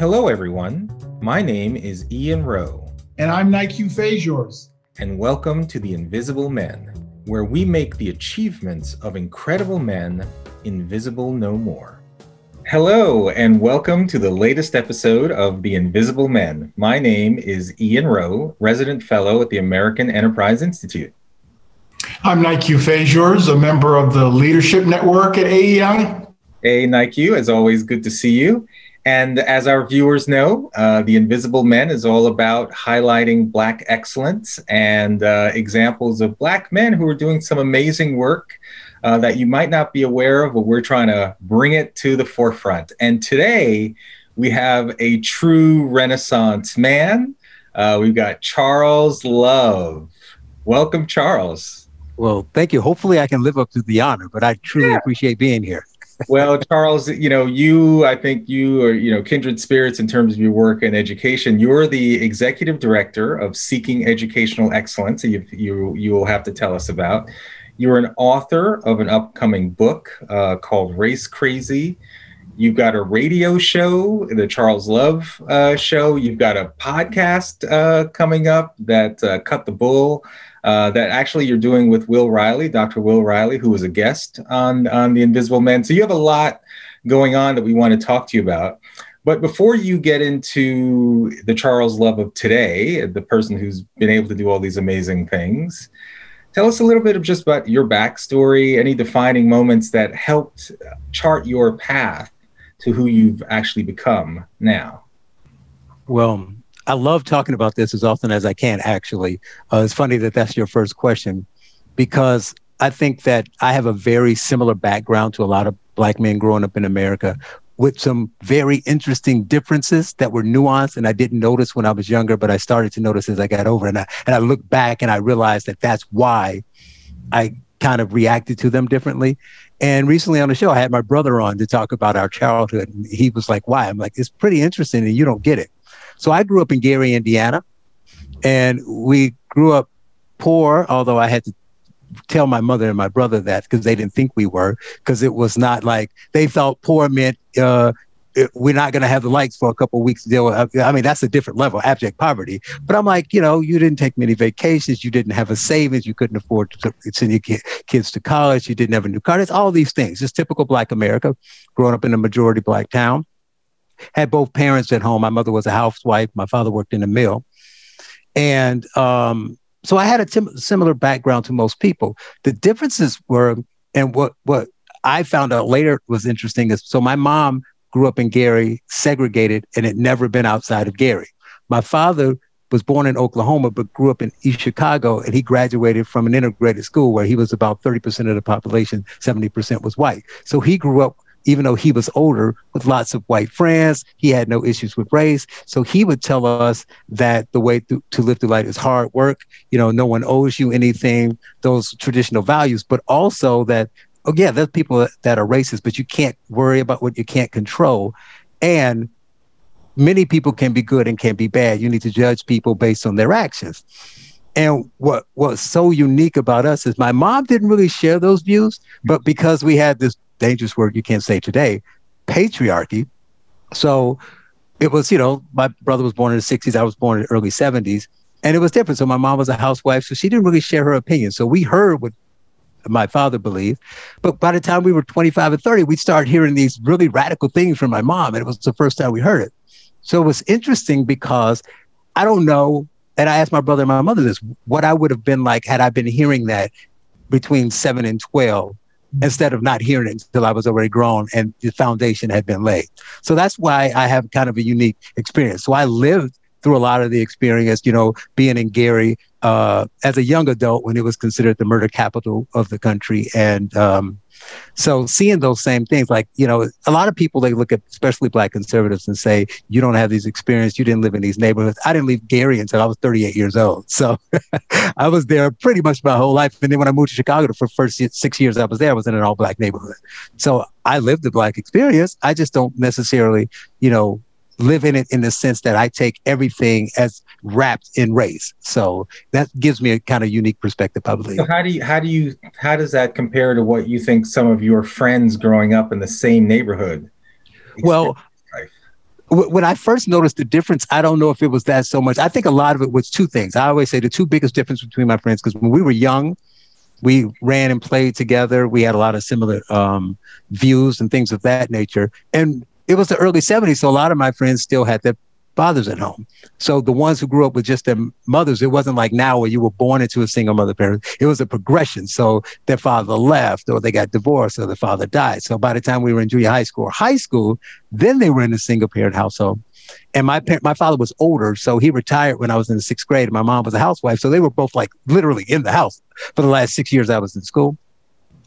Hello, everyone. My name is Ian Rowe. And I'm Nique Fajors. And welcome to The Invisible Men, where we make the achievements of incredible men invisible no more. Hello, and welcome to the latest episode of The Invisible Men. My name is Ian Rowe, resident fellow at the American Enterprise Institute. I'm Nique Fajors, a member of the Leadership Network at AEI. Hey, Nique, as always, good to see you. And as our viewers know, uh, The Invisible Men is all about highlighting Black excellence and uh, examples of Black men who are doing some amazing work uh, that you might not be aware of, but we're trying to bring it to the forefront. And today we have a true Renaissance man. Uh, we've got Charles Love. Welcome, Charles. Well, thank you. Hopefully, I can live up to the honor, but I truly yeah. appreciate being here well, Charles, you know, you, I think you are, you know, kindred spirits in terms of your work in education. You're the executive director of Seeking Educational Excellence. You, you, you will have to tell us about. You're an author of an upcoming book uh, called Race Crazy. You've got a radio show, the Charles Love uh, Show. You've got a podcast uh, coming up that uh, Cut the Bull uh, that actually you're doing with Will Reilly, Dr. Will Reilly, who was a guest on, on The Invisible Men. So you have a lot going on that we want to talk to you about. But before you get into the Charles Love of today, the person who's been able to do all these amazing things, tell us a little bit of just about your backstory, any defining moments that helped chart your path to who you've actually become now. Well, I love talking about this as often as I can, actually. Uh, it's funny that that's your first question because I think that I have a very similar background to a lot of Black men growing up in America with some very interesting differences that were nuanced and I didn't notice when I was younger, but I started to notice as I got over. And I, and I look back and I realized that that's why I kind of reacted to them differently. And recently on the show, I had my brother on to talk about our childhood. And he was like, why? I'm like, it's pretty interesting and you don't get it. So I grew up in Gary, Indiana, and we grew up poor, although I had to tell my mother and my brother that because they didn't think we were, because it was not like they felt poor meant uh, it, we're not going to have the lights for a couple weeks deal with. I mean, that's a different level, abject poverty. But I'm like, you know, you didn't take many vacations, you didn't have a savings, you couldn't afford to send your kids to college, you didn't have a new car. It's all these things. It's typical Black America, growing up in a majority Black town had both parents at home. My mother was a housewife. My father worked in a mill. And um, so I had a tim- similar background to most people. The differences were, and what, what I found out later was interesting is so my mom grew up in Gary, segregated, and had never been outside of Gary. My father was born in Oklahoma, but grew up in East Chicago, and he graduated from an integrated school where he was about 30% of the population, 70% was white. So he grew up even though he was older with lots of white friends. He had no issues with race. So he would tell us that the way to, to live through life is hard work. You know, no one owes you anything, those traditional values, but also that, oh, yeah, there's people that are racist, but you can't worry about what you can't control. And many people can be good and can be bad. You need to judge people based on their actions. And what what's so unique about us is my mom didn't really share those views, but because we had this dangerous word you can't say today, patriarchy. So it was, you know, my brother was born in the 60s, I was born in the early 70s, and it was different. So my mom was a housewife, so she didn't really share her opinion. So we heard what my father believed. But by the time we were 25 and 30, we started hearing these really radical things from my mom, and it was the first time we heard it. So it was interesting because I don't know, and I asked my brother and my mother this, what I would have been like had I been hearing that between seven and 12 instead of not hearing it until I was already grown and the foundation had been laid. So that's why I have kind of a unique experience. So I lived through a lot of the experience, you know, being in Gary uh, as a young adult when it was considered the murder capital of the country and um, so seeing those same things, like, you know, a lot of people, they look at, especially black conservatives and say, you don't have these experiences. You didn't live in these neighborhoods. I didn't leave Gary until I was 38 years old. So I was there pretty much my whole life. And then when I moved to Chicago, for the first six years I was there, I was in an all black neighborhood. So I lived the black experience. I just don't necessarily, you know, live in it in the sense that I take everything as wrapped in race. So that gives me a kind of unique perspective, believe. So how do you how do you how does that compare to what you think some of your friends growing up in the same neighborhood? Well, when I first noticed the difference, I don't know if it was that so much. I think a lot of it was two things. I always say the two biggest difference between my friends, because when we were young, we ran and played together. We had a lot of similar um, views and things of that nature. And it was the early 70s, so a lot of my friends still had their fathers at home. So the ones who grew up with just their mothers, it wasn't like now where you were born into a single mother parent. It was a progression. So their father left or they got divorced or their father died. So by the time we were in junior high school or high school, then they were in a single parent household. And my parent, my father was older, so he retired when I was in the sixth grade. And My mom was a housewife, so they were both like literally in the house for the last six years I was in school.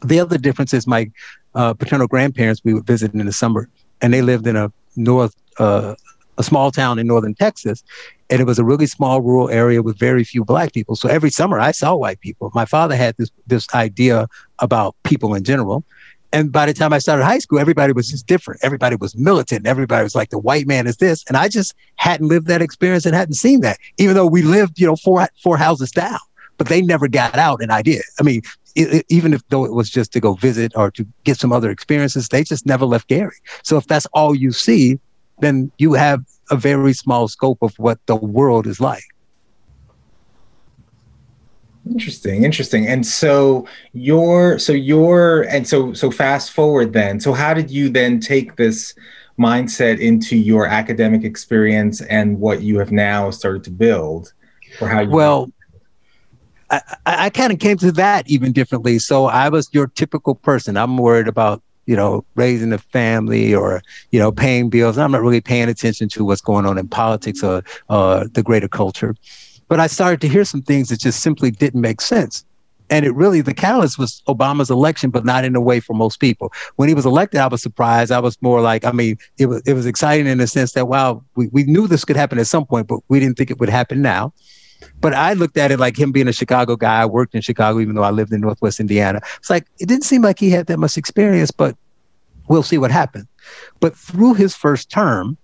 The other difference is my uh, paternal grandparents we would visit in the summer, and they lived in a north uh, a small town in northern Texas. And it was a really small rural area with very few black people. So every summer I saw white people. My father had this this idea about people in general. And by the time I started high school, everybody was just different. Everybody was militant. Everybody was like, the white man is this. And I just hadn't lived that experience and hadn't seen that, even though we lived, you know, four, four houses down. But they never got out and I did. I mean, it, even if though it was just to go visit or to get some other experiences, they just never left Gary. So if that's all you see, then you have a very small scope of what the world is like. Interesting, interesting. And so your so your and so so fast forward then. So how did you then take this mindset into your academic experience and what you have now started to build or how you Well, I, I kind of came to that even differently. So I was your typical person. I'm worried about you know, raising a family or, you know, paying bills. I'm not really paying attention to what's going on in politics or the greater culture. But I started to hear some things that just simply didn't make sense. And it really, the catalyst was Obama's election, but not in a way for most people. When he was elected, I was surprised. I was more like, I mean, it was, it was exciting in the sense that, wow, we, we knew this could happen at some point, but we didn't think it would happen now. But I looked at it like him being a Chicago guy. I worked in Chicago, even though I lived in Northwest Indiana. It's like it didn't seem like he had that much experience, but we'll see what happens. But through his first term,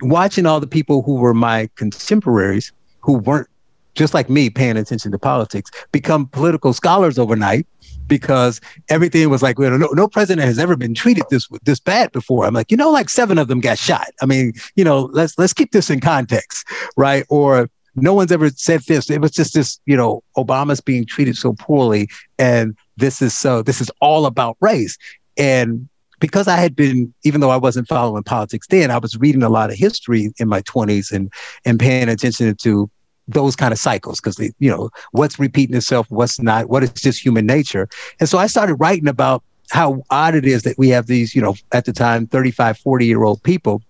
watching all the people who were my contemporaries who weren't just like me paying attention to politics become political scholars overnight because everything was like, well, no, no president has ever been treated this this bad before. I'm like, you know, like seven of them got shot. I mean, you know, let's let's keep this in context, right? Or no one's ever said this. It was just this, you know, Obama's being treated so poorly, and this is so. This is all about race, and because I had been, even though I wasn't following politics then, I was reading a lot of history in my 20s and and paying attention to those kind of cycles because you know what's repeating itself, what's not, what is just human nature, and so I started writing about how odd it is that we have these, you know, at the time, 35, 40 year old people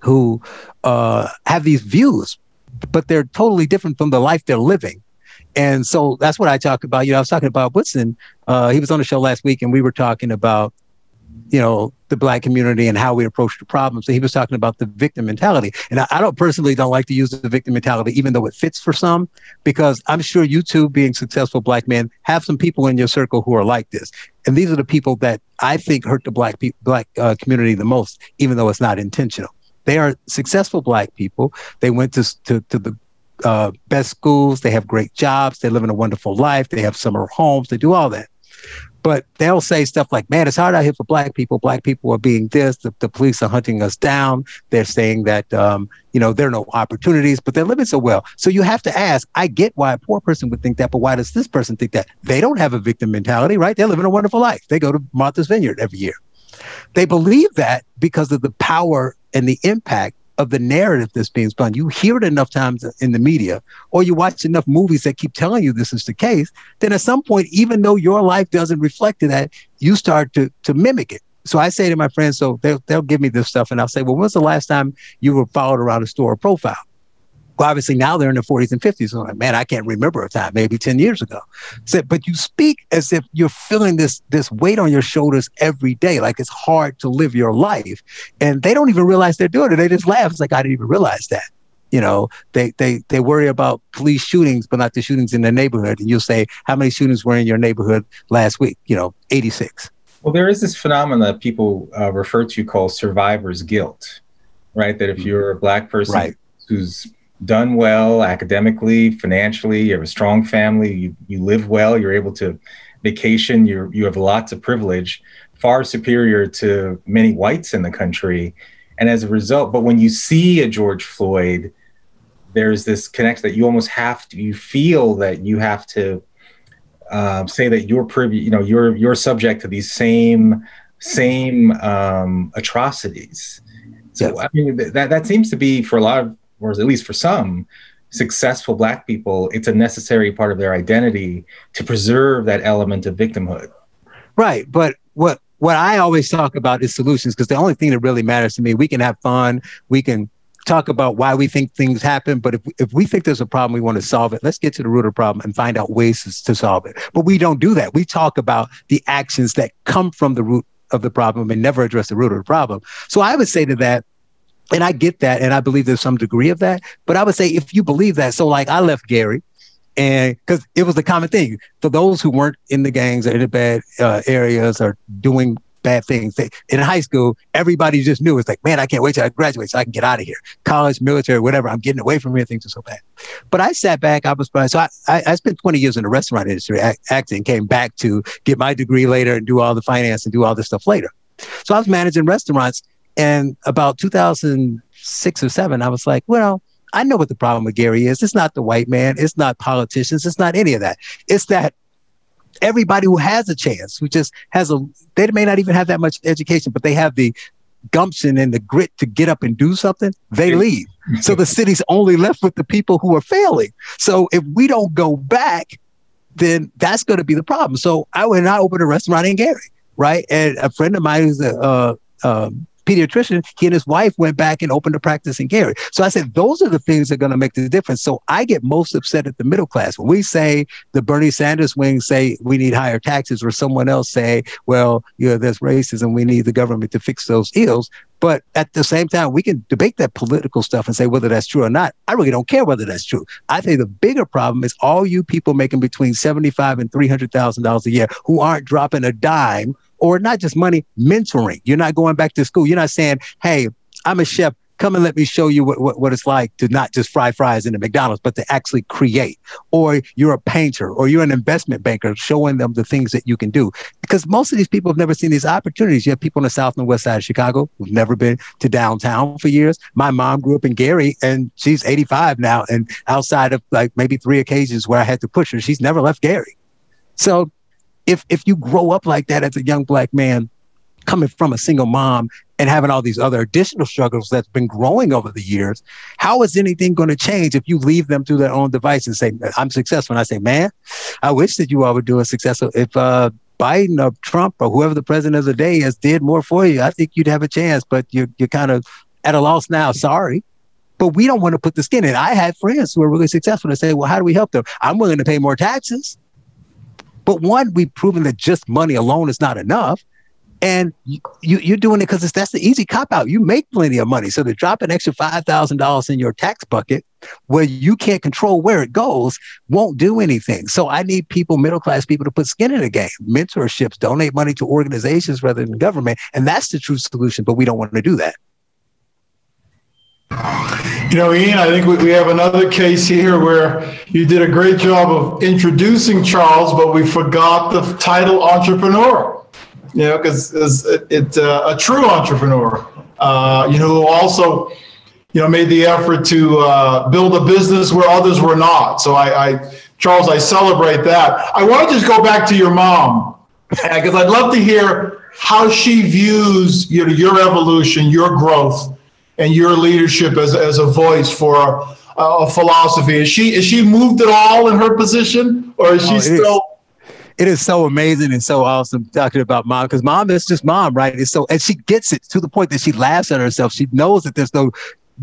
who uh, have these views but they're totally different from the life they're living. And so that's what I talk about. You know, I was talking about Woodson. Uh, he was on the show last week, and we were talking about, you know, the black community and how we approach the problem. So he was talking about the victim mentality. And I, I don't personally don't like to use the victim mentality, even though it fits for some, because I'm sure you too, being successful black men, have some people in your circle who are like this. And these are the people that I think hurt the black pe- black uh, community the most, even though it's not intentional. They are successful black people. They went to, to, to the uh, best schools. They have great jobs. They live in a wonderful life. They have summer homes. They do all that. But they'll say stuff like, man, it's hard out here for black people. Black people are being this. The, the police are hunting us down. They're saying that, um, you know, there are no opportunities, but they're living so well. So you have to ask, I get why a poor person would think that, but why does this person think that? They don't have a victim mentality, right? They're living a wonderful life. They go to Martha's Vineyard every year. They believe that because of the power and the impact of the narrative that's being spun. You hear it enough times in the media, or you watch enough movies that keep telling you this is the case, then at some point, even though your life doesn't reflect that, you start to to mimic it. So I say to my friends, so they'll, they'll give me this stuff, and I'll say, well, when's the last time you were followed around a store profile? Well, obviously now they're in their 40s and 50s. So I'm like, man, I can't remember a time, maybe 10 years ago. So, but you speak as if you're feeling this this weight on your shoulders every day. Like it's hard to live your life. And they don't even realize they're doing it. They just laugh. It's like, I didn't even realize that. You know, they they they worry about police shootings, but not the shootings in their neighborhood. And you'll say, how many shootings were in your neighborhood last week? You know, 86. Well, there is this phenomenon that people uh, refer to called survivor's guilt, right? That if mm-hmm. you're a black person right. who's done well academically, financially, you have a strong family, you, you live well, you're able to vacation, you you have lots of privilege, far superior to many whites in the country. And as a result, but when you see a George Floyd, there's this connection that you almost have to, you feel that you have to um, say that you're privy, you know, you're you're subject to these same same um, atrocities. So yes. I mean that that seems to be for a lot of, or at least for some, successful Black people, it's a necessary part of their identity to preserve that element of victimhood. Right, but what what I always talk about is solutions because the only thing that really matters to me, we can have fun, we can talk about why we think things happen, but if, if we think there's a problem, we want to solve it. Let's get to the root of the problem and find out ways to, to solve it. But we don't do that. We talk about the actions that come from the root of the problem and never address the root of the problem. So I would say to that, and I get that, and I believe there's some degree of that. But I would say if you believe that, so like I left Gary, and because it was a common thing for those who weren't in the gangs or in the bad uh, areas or doing bad things. They, in high school, everybody just knew it's like, man, I can't wait till I graduate so I can get out of here. College, military, whatever. I'm getting away from here. Things are so bad. But I sat back. I was so I, I, I spent 20 years in the restaurant industry acting. Came back to get my degree later and do all the finance and do all this stuff later. So I was managing restaurants, and about 2006 or seven, I was like, well. I know what the problem with Gary is. It's not the white man. It's not politicians. It's not any of that. It's that everybody who has a chance, who just has a, they may not even have that much education, but they have the gumption and the grit to get up and do something, they leave. so the city's only left with the people who are failing. So if we don't go back, then that's going to be the problem. So I went and I opened a restaurant in Gary, right? And a friend of mine who's a, uh, um, pediatrician, he and his wife went back and opened a practice in Gary. So I said, those are the things that are going to make the difference. So I get most upset at the middle class. When we say the Bernie Sanders wing say we need higher taxes, or someone else say, well, you know, there's racism, we need the government to fix those ills. But at the same time, we can debate that political stuff and say whether that's true or not. I really don't care whether that's true. I think the bigger problem is all you people making between seventy-five and three hundred thousand dollars a year who aren't dropping a dime or not just money, mentoring. You're not going back to school. You're not saying, hey, I'm a chef. Come and let me show you what, what, what, it's like to not just fry fries in the McDonald's, but to actually create. Or you're a painter or you're an investment banker showing them the things that you can do. Because most of these people have never seen these opportunities. You have people on the south and west side of Chicago who've never been to downtown for years. My mom grew up in Gary and she's 85 now. And outside of like maybe three occasions where I had to push her, she's never left Gary. So if if you grow up like that as a young black man coming from a single mom and having all these other additional struggles that's been growing over the years, how is anything going to change if you leave them to their own device and say, I'm successful? And I say, man, I wish that you all were doing successful. If uh, Biden or Trump or whoever the president of the day has did more for you, I think you'd have a chance, but you're, you're kind of at a loss now. Sorry. But we don't want to put the skin in. I had friends who are really successful and say, well, how do we help them? I'm willing to pay more taxes. But one, we've proven that just money alone is not enough. And you, you, are doing it because that's the easy cop out. You make plenty of money. So to drop an extra $5,000 in your tax bucket where you can't control where it goes won't do anything. So I need people, middle class people, to put skin in the game, mentorships, donate money to organizations rather than government. And that's the true solution. But we don't want to do that. You know, Ian, I think we have another case here where you did a great job of introducing Charles, but we forgot the title entrepreneur. You know, because it's, it's uh, a true entrepreneur. Uh, you know, who also, you know, made the effort to uh, build a business where others were not. So I, I, Charles, I celebrate that. I want to just go back to your mom because I'd love to hear how she views your, your evolution, your growth and your leadership as, as a voice for a, a philosophy. Is she is she moved at all in her position, or is she oh, still? Is, it is so amazing and so awesome talking about mom because mom is just mom, right? It's so and she gets it to the point that she laughs at herself. She knows that there's no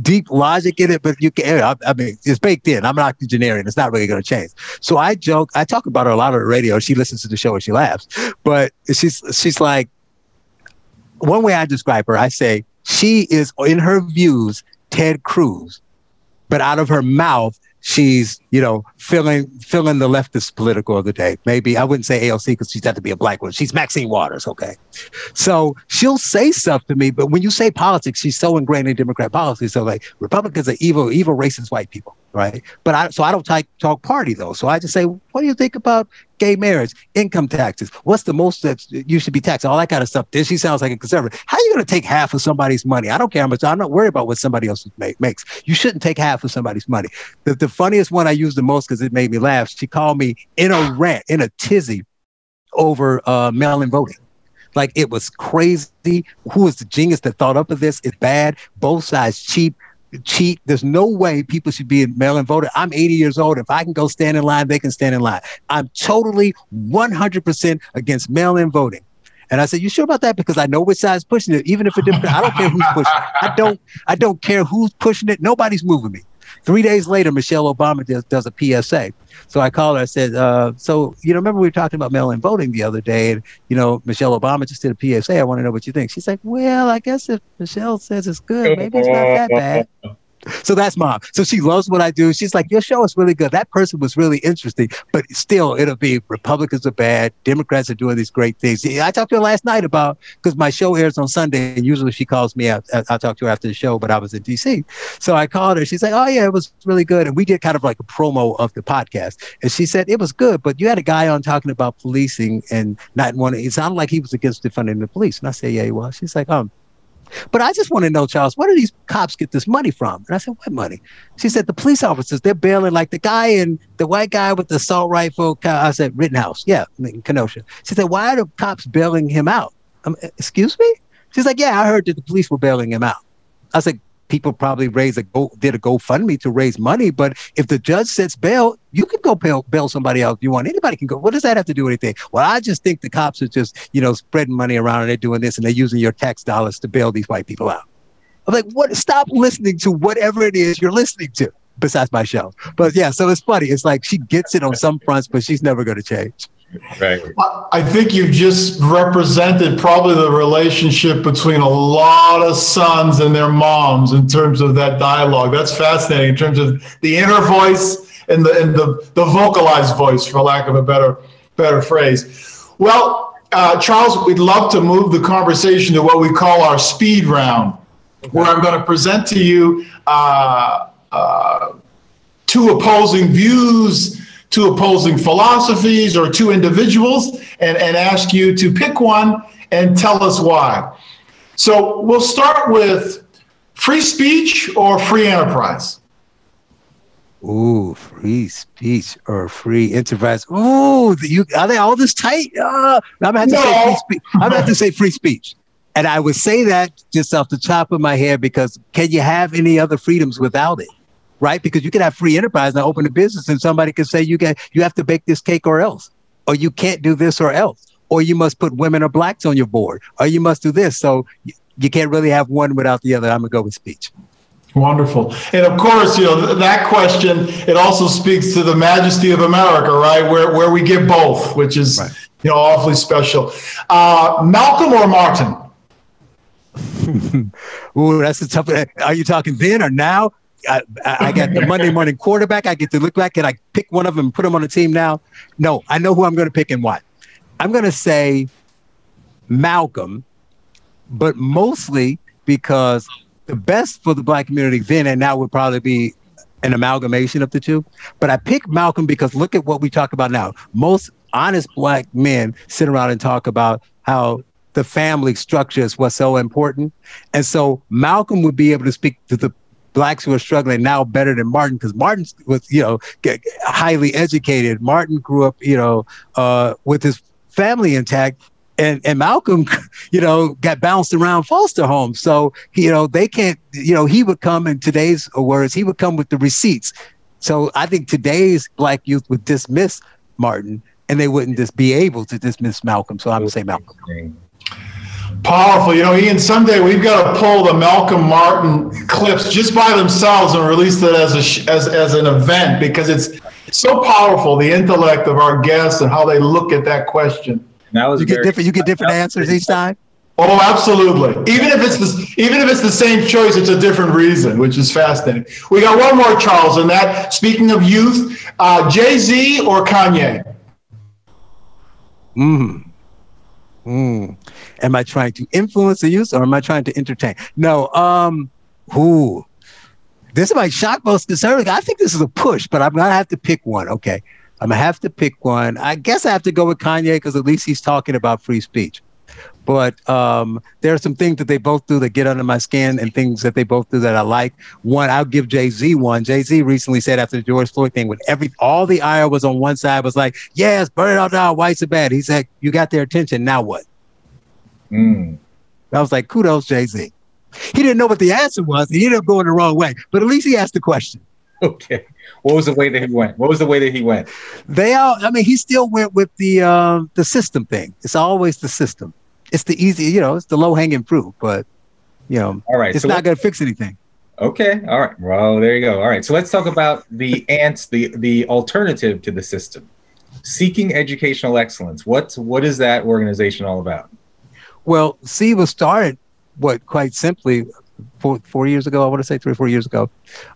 deep logic in it, but you can. I, I mean, it's baked in. I'm an octogenarian. It's not really going to change. So I joke. I talk about her a lot on the radio. She listens to the show and she laughs. But she's she's like, one way I describe her, I say she is in her views Ted Cruz, but out of her mouth she's you know filling filling the leftist political of the day. Maybe I wouldn't say AOC because she's got to be a black woman. She's Maxine Waters, okay. So she'll say stuff to me, but when you say politics, she's so ingrained in Democrat policy. So like Republicans are evil, evil racist white people. Right? But I so I don't talk talk party though. So I just say, what do you think about gay marriage, income taxes? What's the most that you should be taxed? All that kind of stuff. Then she sounds like a conservative. How are you going to take half of somebody's money? I don't care how much. I'm not worried about what somebody else make, makes. You shouldn't take half of somebody's money. The, the funniest one I used the most because it made me laugh. She called me in a rant, in a tizzy over uh, mail-in voting. Like it was crazy. Who is the genius that thought up of this? It's bad. Both sides cheap cheat. There's no way people should be in mail-in voting. I'm 80 years old. If I can go stand in line, they can stand in line. I'm totally 100% against mail-in voting. And I said, "You sure about that?" Because I know which side's pushing it. Even if it depends, I don't care who's pushing. It. I don't. I don't care who's pushing it. Nobody's moving me. Three days later, Michelle Obama does, does a PSA. So I called her. I said, uh, "So you know, remember we were talking about mail-in voting the other day, and you know, Michelle Obama just did a PSA. I want to know what you think." She's like, "Well, I guess if Michelle says it's good, maybe it's not that bad." So that's mom. So she loves what I do. She's like, your show is really good. That person was really interesting, but still, it'll be Republicans are bad. Democrats are doing these great things. I talked to her last night about because my show airs on Sunday, and usually she calls me out. I'll talk to her after the show, but I was in DC, so I called her. She's like, oh yeah, it was really good, and we did kind of like a promo of the podcast. And she said it was good, but you had a guy on talking about policing and not wanting. It sounded like he was against defunding the police, and I said, yeah, he was. She's like, um. But I just want to know, Charles, where do these cops get this money from? And I said, what money? She said, the police officers, they're bailing like the guy in the white guy with the assault rifle. I said, Rittenhouse. Yeah, in Kenosha. She said, why are the cops bailing him out? Um, excuse me? She's like, yeah, I heard that the police were bailing him out. I said, people probably raise a go did a GoFundMe to raise money. But if the judge sets bail, you can go bail, bail somebody else you want. Anybody can go. What does that have to do with anything? Well, I just think the cops are just you know spreading money around and they're doing this and they're using your tax dollars to bail these white people out. I'm like, what? Stop listening to whatever it is you're listening to besides my show. But yeah, so it's funny. It's like she gets it on some fronts, but she's never going to change. Right. I think you've just represented probably the relationship between a lot of sons and their moms in terms of that dialogue. That's fascinating in terms of the inner voice and the and the, the vocalized voice, for lack of a better better phrase. Well, uh, Charles, we'd love to move the conversation to what we call our speed round, where I'm going to present to you uh, uh, two opposing views two opposing philosophies or two individuals and, and ask you to pick one and tell us why. So we'll start with free speech or free enterprise. Ooh, free speech or free enterprise. Ooh, you are they all this tight? Uh, I'm gonna have to no. say free speech. I'm gonna have to say free speech. And I would say that just off the top of my head because can you have any other freedoms without it? Right? Because you can have free enterprise and open a business, and somebody can say you can you have to bake this cake or else, or you can't do this or else, or you must put women or blacks on your board, or you must do this. So you, you can't really have one without the other. I'm gonna go with speech. Wonderful. And of course, you know, that question, it also speaks to the majesty of America, right? Where, where we get both, which is, right. you know, awfully special. Uh, Malcolm or Martin? Ooh, that's a tough. Are you talking then or now? I, I got the Monday morning quarterback. I get to look back and I pick one of them and put them on the team now. No, I know who I'm going to pick and why. I'm going to say Malcolm, but mostly because the best for the black community then and now would probably be an amalgamation of the two. But I pick Malcolm because look at what we talk about now. Most honest black men sit around and talk about how the family structure is what's so important. And so Malcolm would be able to speak to the blacks who are struggling now better than Martin because Martin was, you know, highly educated. Martin grew up, you know, uh, with his family intact. And, and Malcolm, you know, got bounced around foster homes. So, you know, they can't, you know, he would come in today's words, he would come with the receipts. So I think today's black youth would dismiss Martin and they wouldn't just be able to dismiss Malcolm. So I'm going to say Malcolm. Powerful. You know, Ian, someday we've got to pull the Malcolm Martin clips just by themselves and release that as, a, as, as an event because it's so powerful, the intellect of our guests and how they look at that question. That was you get different, you get different answers each time? Oh, absolutely. Even if it's the, even if it's the same choice, it's a different reason, which is fascinating. We got one more, Charles, and that, speaking of youth, uh, Jay-Z or Kanye? Mm. Mm. Am I trying to influence the youth or am I trying to entertain? No. Um, who? this might shock most conservatives. I think this is a push, but I'm gonna have to pick one. Okay, I'm gonna have to pick one. I guess I have to go with Kanye because at least he's talking about free speech. But um, there are some things that they both do that get under my skin, and things that they both do that I like. One, I'll give Jay Z one. Jay Z recently said after the George Floyd thing, when every all the ire was on one side, was like, "Yes, burn it all down. Whites are bad." He said, "You got their attention. Now what?" Mm. I was like, "Kudos, Jay Z." He didn't know what the answer was. He ended up going the wrong way, but at least he asked the question. Okay. What was the way that he went? What was the way that he went? They all. I mean, he still went with the uh, the system thing. It's always the system. It's the easy. You know, it's the low hanging fruit. But you know, all right, it's so not going to fix anything. Okay. All right. Well, there you go. All right. So let's talk about the ants, the the alternative to the system, seeking educational excellence. What what is that organization all about? Well, SEE was started what quite simply four, four years ago. I want to say three or four years ago.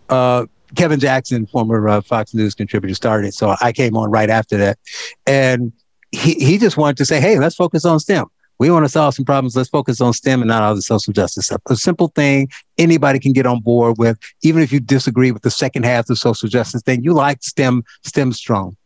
Uh, Kevin Jackson, former uh, Fox News contributor, started it. So I came on right after that. And he, he just wanted to say, hey, let's focus on STEM. We want to solve some problems. Let's focus on STEM and not all the social justice stuff. A simple thing anybody can get on board with, even if you disagree with the second half of social justice thing. You like STEM, STEM strong.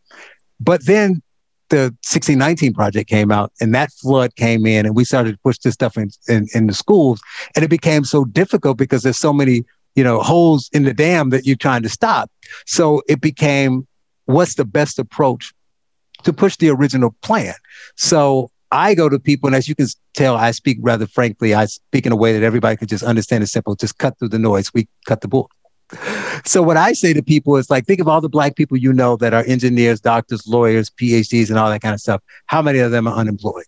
But then the 1619 project came out and that flood came in and we started to push this stuff in, in, in the schools. And it became so difficult because there's so many you know, holes in the dam that you're trying to stop. So it became what's the best approach to push the original plan. So I go to people, and as you can tell, I speak rather frankly. I speak in a way that everybody can just understand. It's simple. Just cut through the noise. We cut the bull. So what I say to people is like, think of all the black people you know that are engineers, doctors, lawyers, PhDs, and all that kind of stuff. How many of them are unemployed?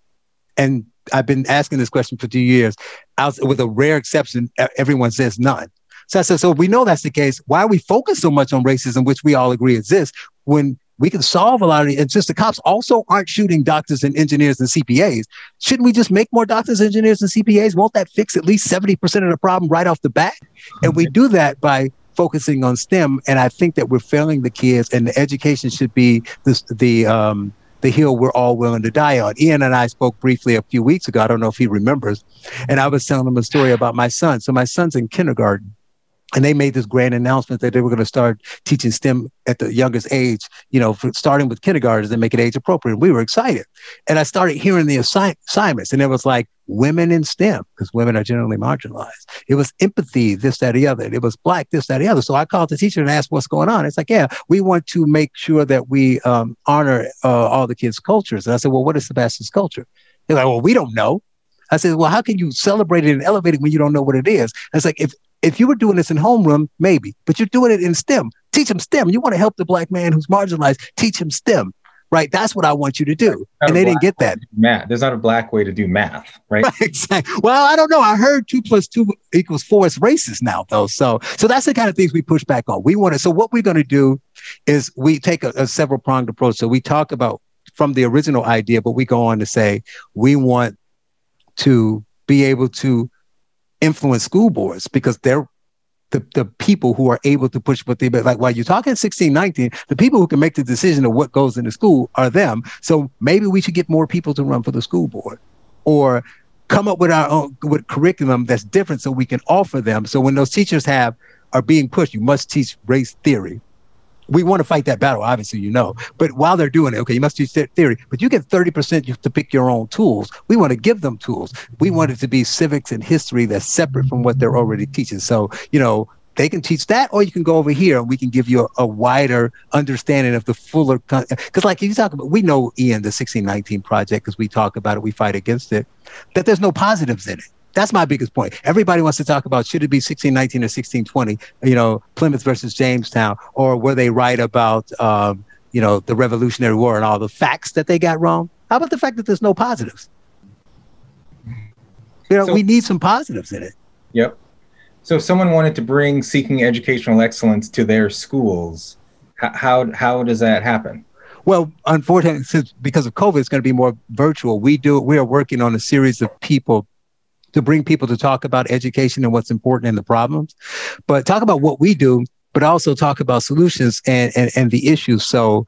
And I've been asking this question for two years. Was, with a rare exception, everyone says none. So I said, so we know that's the case. Why we focus so much on racism, which we all agree exists, when we can solve a lot of it. It's just the cops also aren't shooting doctors and engineers and CPAs. Shouldn't we just make more doctors, engineers, and CPAs? Won't that fix at least 70% of the problem right off the bat? And we do that by focusing on STEM. And I think that we're failing the kids, and the education should be this, the um, the hill we're all willing to die on. Ian and I spoke briefly a few weeks ago. I don't know if he remembers. And I was telling him a story about my son. So my son's in kindergarten and they made this grand announcement that they were going to start teaching STEM at the youngest age, you know, starting with kindergartners and make it age appropriate. We were excited. And I started hearing the assi- assignments, and it was like women in STEM, because women are generally marginalized. It was empathy, this, that, the other. It was black, this, that, the other. So I called the teacher and asked what's going on. It's like, yeah, we want to make sure that we um, honor uh, all the kids' cultures. And I said, well, what is Sebastian's culture? They're like, well, we don't know. I said, well, how can you celebrate it and elevate it when you don't know what it is? And it's like, if if you were doing this in homeroom, maybe, but you're doing it in STEM. Teach them STEM. You want to help the black man who's marginalized. Teach him STEM. Right. That's what I want you to do. And they didn't get that. Math. There's not a black way to do math, right? right? Exactly. Well, I don't know. I heard two plus two equals four is racist now, though. So, so that's the kind of things we push back on. We want to. So, what we're going to do is we take a, a several pronged approach. So, we talk about from the original idea, but we go on to say we want to be able to influence school boards because they're the, the people who are able to push what they but like while you're talking 16 19 the people who can make the decision of what goes in the school are them. So maybe we should get more people to run for the school board or come up with our own with curriculum that's different so we can offer them. So when those teachers have are being pushed you must teach race theory we want to fight that battle, obviously, you know. But while they're doing it, okay, you must use theory, but you get 30% to pick your own tools. We want to give them tools. We want it to be civics and history that's separate from what they're already teaching. So, you know, they can teach that, or you can go over here and we can give you a, a wider understanding of the fuller. Because, like you talk about, we know Ian, the 1619 project, because we talk about it, we fight against it, that there's no positives in it. That's my biggest point. Everybody wants to talk about should it be 1619 or 1620, you know, Plymouth versus Jamestown, or were they right about, um, you know, the Revolutionary War and all the facts that they got wrong? How about the fact that there's no positives? You know, so, we need some positives in it. Yep. So if someone wanted to bring seeking educational excellence to their schools, how, how does that happen? Well, unfortunately, since because of COVID, it's going to be more virtual. We do we are working on a series of people to bring people to talk about education and what's important and the problems, but talk about what we do, but also talk about solutions and, and, and the issues. So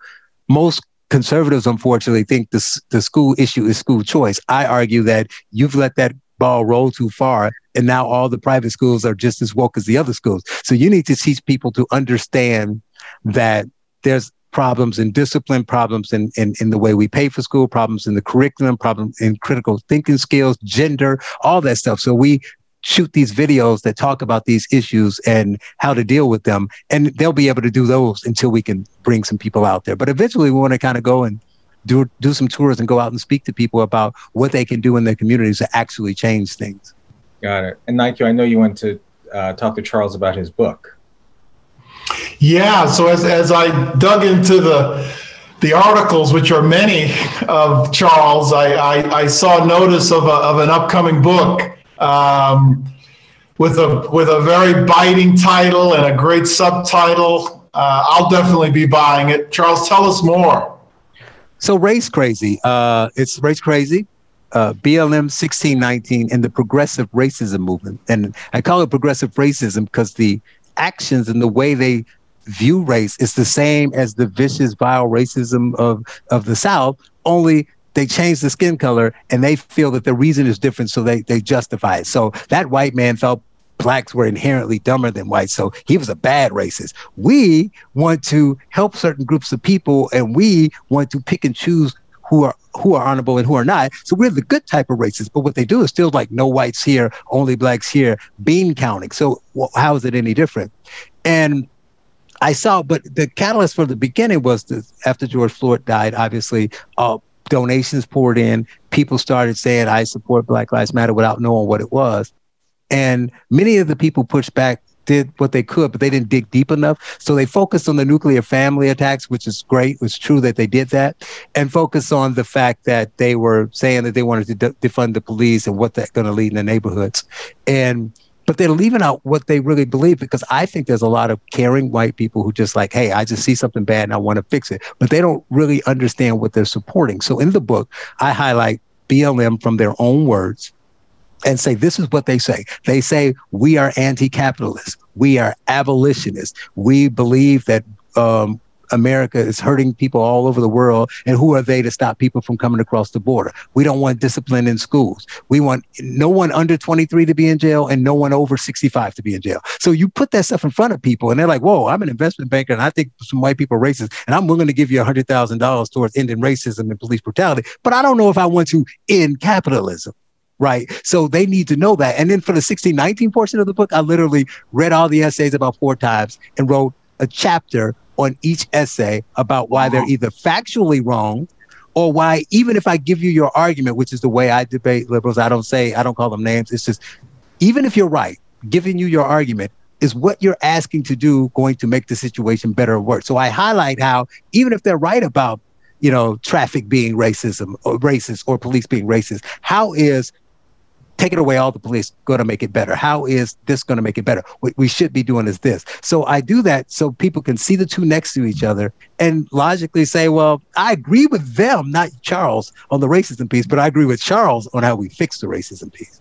most conservatives, unfortunately, think this, the school issue is school choice. I argue that you've let that ball roll too far. And now all the private schools are just as woke as the other schools. So you need to teach people to understand that there's problems in discipline, problems in, in, in the way we pay for school, problems in the curriculum, problems in critical thinking skills, gender, all that stuff. So we shoot these videos that talk about these issues and how to deal with them. And they'll be able to do those until we can bring some people out there. But eventually we want to kind of go and do do some tours and go out and speak to people about what they can do in their communities to actually change things. Got it. And Nique, I know you went to uh, talk to Charles about his book. Yeah. So as as I dug into the the articles, which are many of Charles, I I, I saw notice of a, of an upcoming book. Um, with a with a very biting title and a great subtitle, uh, I'll definitely be buying it. Charles, tell us more. So race crazy. Uh, it's race crazy. Uh, BLM 1619 and the progressive racism movement. And I call it progressive racism because the actions and the way they view race is the same as the vicious, vile racism of, of the South, only they change the skin color and they feel that the reason is different, so they, they justify it. So that white man felt blacks were inherently dumber than whites. So he was a bad racist. We want to help certain groups of people and we want to pick and choose who are who are honorable and who are not. So we're the good type of racists. But what they do is still like no whites here, only blacks here, bean counting. So well, how is it any different? And I saw, but the catalyst for the beginning was the, after George Floyd died, obviously, uh, donations poured in. People started saying, I support Black Lives Matter without knowing what it was. And many of the people pushed back did what they could, but they didn't dig deep enough. So they focused on the nuclear family attacks, which is great. It's true that they did that, and focus on the fact that they were saying that they wanted to de- defund the police and what that's going to lead in the neighborhoods. And but they're leaving out what they really believe because I think there's a lot of caring white people who just like, hey, I just see something bad and I want to fix it, but they don't really understand what they're supporting. So in the book, I highlight BLM from their own words and say, this is what they say. They say, we are anti capitalist. We are abolitionists. We believe that um, America is hurting people all over the world. And who are they to stop people from coming across the border? We don't want discipline in schools. We want no one under 23 to be in jail and no one over 65 to be in jail. So you put that stuff in front of people and they're like, whoa, I'm an investment banker and I think some white people are racist and I'm willing to give you $100,000 towards ending racism and police brutality. But I don't know if I want to end capitalism right? So they need to know that. And then for the 1619 portion of the book, I literally read all the essays about four times and wrote a chapter on each essay about why they're either factually wrong or why, even if I give you your argument, which is the way I debate liberals, I don't say, I don't call them names. It's just, even if you're right, giving you your argument, is what you're asking to do going to make the situation better or worse? So I highlight how even if they're right about, you know, traffic being racism or racist or police being racist, how is taking away all the police going to make it better? How is this going to make it better? What we should be doing is this. So I do that so people can see the two next to each other and logically say, well, I agree with them, not Charles, on the racism piece, but I agree with Charles on how we fix the racism piece.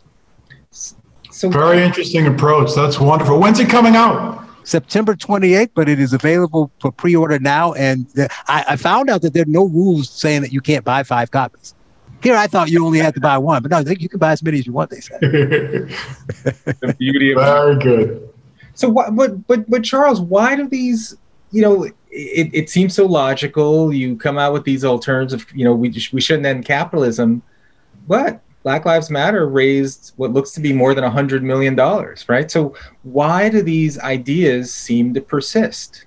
So very interesting approach. That's wonderful. When's it coming out? September 28th, but it is available for pre-order now. And the, I, I found out that there are no rules saying that you can't buy five copies. Here, I thought you only had to buy one, but no, I you can buy as many as you want. They said. the beauty of very good. So, what? But but but Charles, why do these? You know, it, it seems so logical. You come out with these alternatives. You know, we we shouldn't end capitalism, but Black Lives Matter raised what looks to be more than a hundred million dollars, right? So, why do these ideas seem to persist?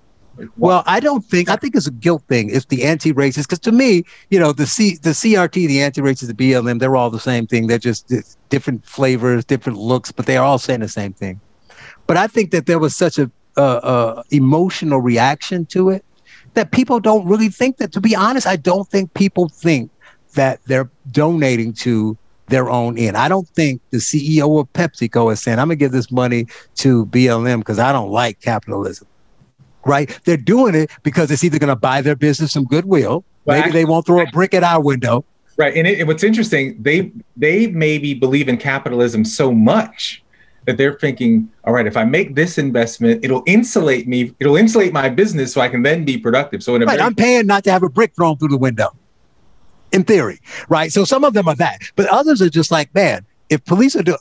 Well, I don't think I think it's a guilt thing. It's the anti-racist because to me, you know, the C the CRT, the anti-racist, the BLM, they're all the same thing. They're just different flavors, different looks, but they're all saying the same thing. But I think that there was such a, a, a emotional reaction to it that people don't really think that. To be honest, I don't think people think that they're donating to their own end. I don't think the CEO of PepsiCo is saying, "I'm gonna give this money to BLM because I don't like capitalism." Right? They're doing it because it's either going to buy their business some goodwill. Well, maybe actually, they won't throw a brick at our window. Right. And it, what's interesting, they they maybe believe in capitalism so much that they're thinking, all right, if I make this investment, it'll insulate me, it'll insulate my business so I can then be productive. So in a right, very- I'm paying not to have a brick thrown through the window. In theory, right? So some of them are that, but others are just like, man, if police are doing,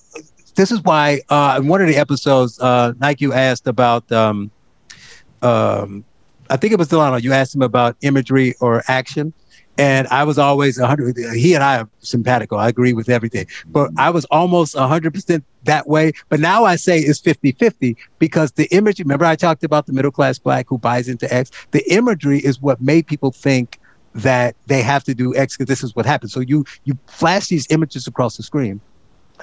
this is why uh, in one of the episodes, uh, Nique asked about, um, um, I think it was Delano. You asked him about imagery or action, and I was always 100. He and I are simpatico. I agree with everything, but I was almost 100 percent that way. But now I say it's 50 50 because the imagery. Remember, I talked about the middle class black who buys into X. The imagery is what made people think that they have to do X because this is what happens. So you you flash these images across the screen,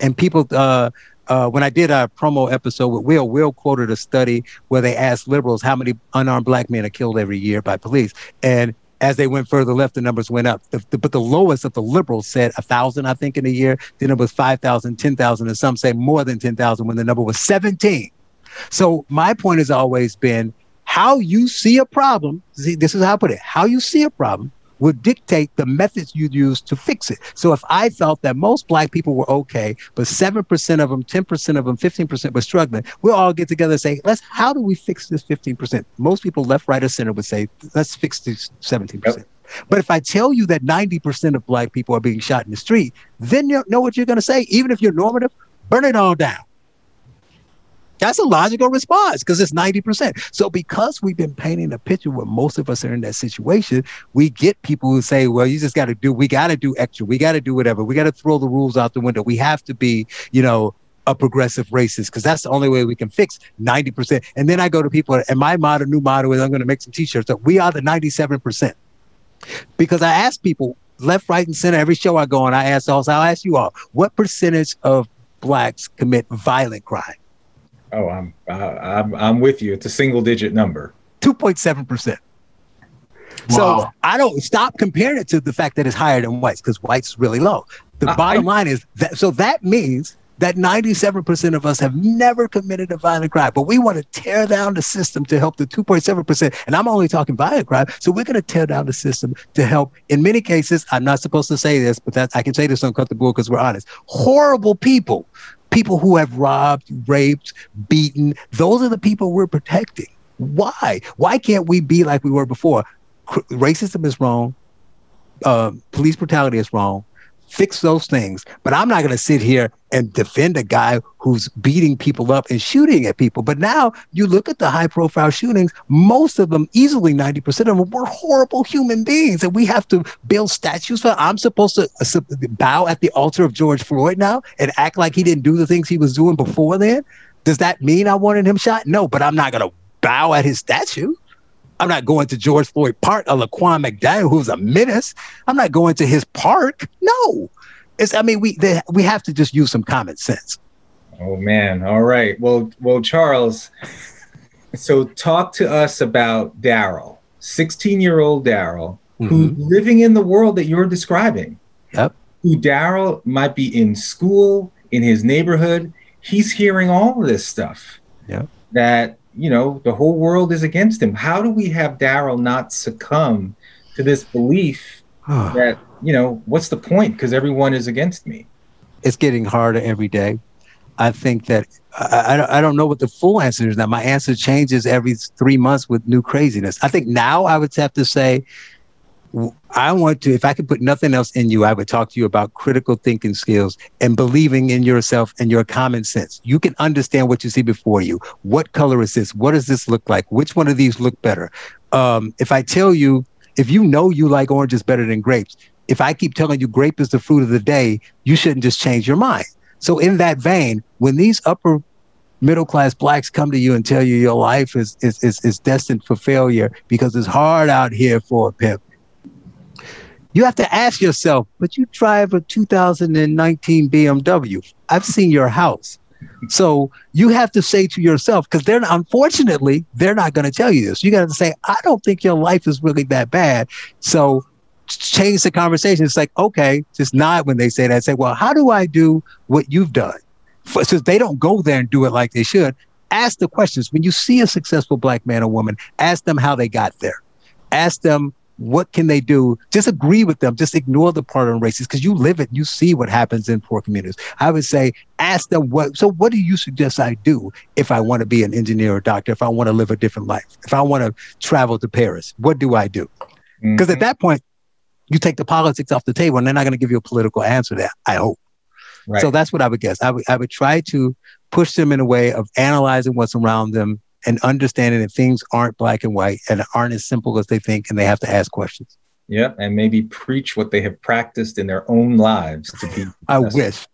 and people. Uh, uh, when I did a promo episode with Will, Will quoted a study where they asked liberals how many unarmed black men are killed every year by police, and as they went further left, the numbers went up. The, the, but the lowest of the liberals said a thousand, I think, in a year. Then it was 5,000, 10,000, and some say more than 10,000 when the number was 17. So my point has always been how you see a problem. See, this is how I put it. How you see a problem would dictate the methods you use to fix it. So if I felt that most black people were okay, but 7% of them, 10% of them, 15% were struggling, we'll all get together and say, let's, how do we fix this 15%? Most people left, right, or center would say, let's fix this 17%. Yep. But if I tell you that 90% of black people are being shot in the street, then you know what you're going to say. Even if you're normative, burn it all down. That's a logical response because it's 90%. So because we've been painting a picture where most of us are in that situation, we get people who say, well, you just got to do, we got to do extra. We got to do whatever. We got to throw the rules out the window. We have to be, you know, a progressive racist because that's the only way we can fix 90%. And then I go to people and my motto, new motto is I'm going to make some t-shirts that we are the 97%. Because I ask people left, right, and center, every show I go on, I ask also, I'll ask you all, what percentage of blacks commit violent crime? Oh, I'm I'm I'm with you. It's a single digit number. Two point seven percent. So I don't stop comparing it to the fact that it's higher than whites because whites is really low. The uh, bottom I, line is that so that means that 97% of us have never committed a violent crime, but we want to tear down the system to help the 2.7%. And I'm only talking violent crime. So we're going to tear down the system to help. In many cases, I'm not supposed to say this, but that I can say this on Cut the Bull because we're honest. Horrible people people who have robbed, raped, beaten. Those are the people we're protecting. Why? Why can't we be like we were before? Racism is wrong. Uh, police brutality is wrong fix those things. But I'm not going to sit here and defend a guy who's beating people up and shooting at people. But now you look at the high profile shootings, most of them, easily 90% of them, were horrible human beings. And we have to build statues for. I'm supposed to uh, bow at the altar of George Floyd now and act like he didn't do the things he was doing before then. Does that mean I wanted him shot? No, but I'm not going to bow at his statue. I'm not going to George Floyd Park, a Laquan McDaniel who's a menace. I'm not going to his park. No, it's. I mean, we they, we have to just use some common sense. Oh man! All right. Well, well, Charles. So talk to us about Daryl, 16 year old Daryl, mm-hmm. who's living in the world that you're describing. Yep. Who Daryl might be in school, in his neighborhood. He's hearing all this stuff. Yep. That you know, the whole world is against him. How do we have Daryl not succumb to this belief that, you know, what's the point? Because everyone is against me. It's getting harder every day. I think that I, I, I don't know what the full answer is now. My answer changes every three months with new craziness. I think now I would have to say I want to, if I could put nothing else in you, I would talk to you about critical thinking skills and believing in yourself and your common sense. You can understand what you see before you. What color is this? What does this look like? Which one of these look better? Um, if I tell you, if you know you like oranges better than grapes, if I keep telling you grape is the fruit of the day, you shouldn't just change your mind. So in that vein, when these upper middle class blacks come to you and tell you your life is, is, is, is destined for failure because it's hard out here for a pimp you have to ask yourself, but you drive a 2019 BMW. I've seen your house. So you have to say to yourself, because they're unfortunately, they're not going to tell you this. You got to say, I don't think your life is really that bad. So change the conversation. It's like, okay, just nod when they say that. Say, well, how do I do what you've done? So they don't go there and do it like they should. Ask the questions. When you see a successful black man or woman, ask them how they got there. Ask them what can they do? Just agree with them. Just ignore the part on races because you live it. You see what happens in poor communities. I would say, ask them what. So, what do you suggest I do if I want to be an engineer or doctor? If I want to live a different life? If I want to travel to Paris? What do I do? Because mm-hmm. at that point, you take the politics off the table, and they're not going to give you a political answer. There, I hope. Right. So that's what I would guess. I would I would try to push them in a way of analyzing what's around them and understanding that things aren't black and white and aren't as simple as they think, and they have to ask questions. Yeah, and maybe preach what they have practiced in their own lives to be. I wish.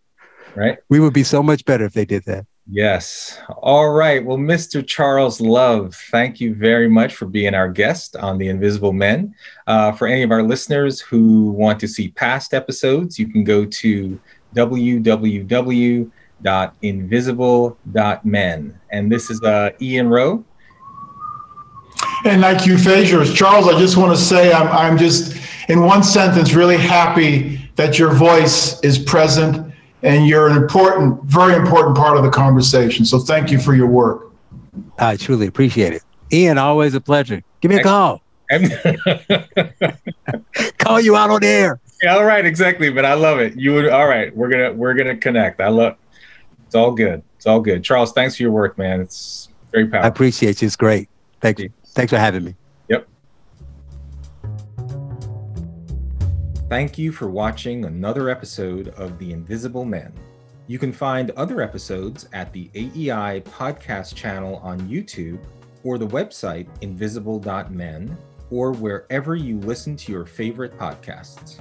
Right. We would be so much better if they did that. Yes. All right. Well, Mr. Charles Love, thank you very much for being our guest on The Invisible Men. Uh, for any of our listeners who want to see past episodes, you can go to www.invisible.men. And this is uh, Ian Rowe. And like you, Fajors, Charles, I just want to say I'm, I'm just, in one sentence, really happy that your voice is present and you're an important, very important part of the conversation. So thank you for your work. I truly appreciate it. Ian, always a pleasure. Give me a call. call you out on air. Yeah, all right, exactly. But I love it. You would all right. We're gonna we're gonna connect. I love it's all good. It's all good. Charles, thanks for your work, man. It's very powerful. I appreciate you. It's great. Thank you. Thanks for having me. Yep. Thank you for watching another episode of The Invisible Men. You can find other episodes at the AEI podcast channel on YouTube or the website invisible.men or wherever you listen to your favorite podcasts.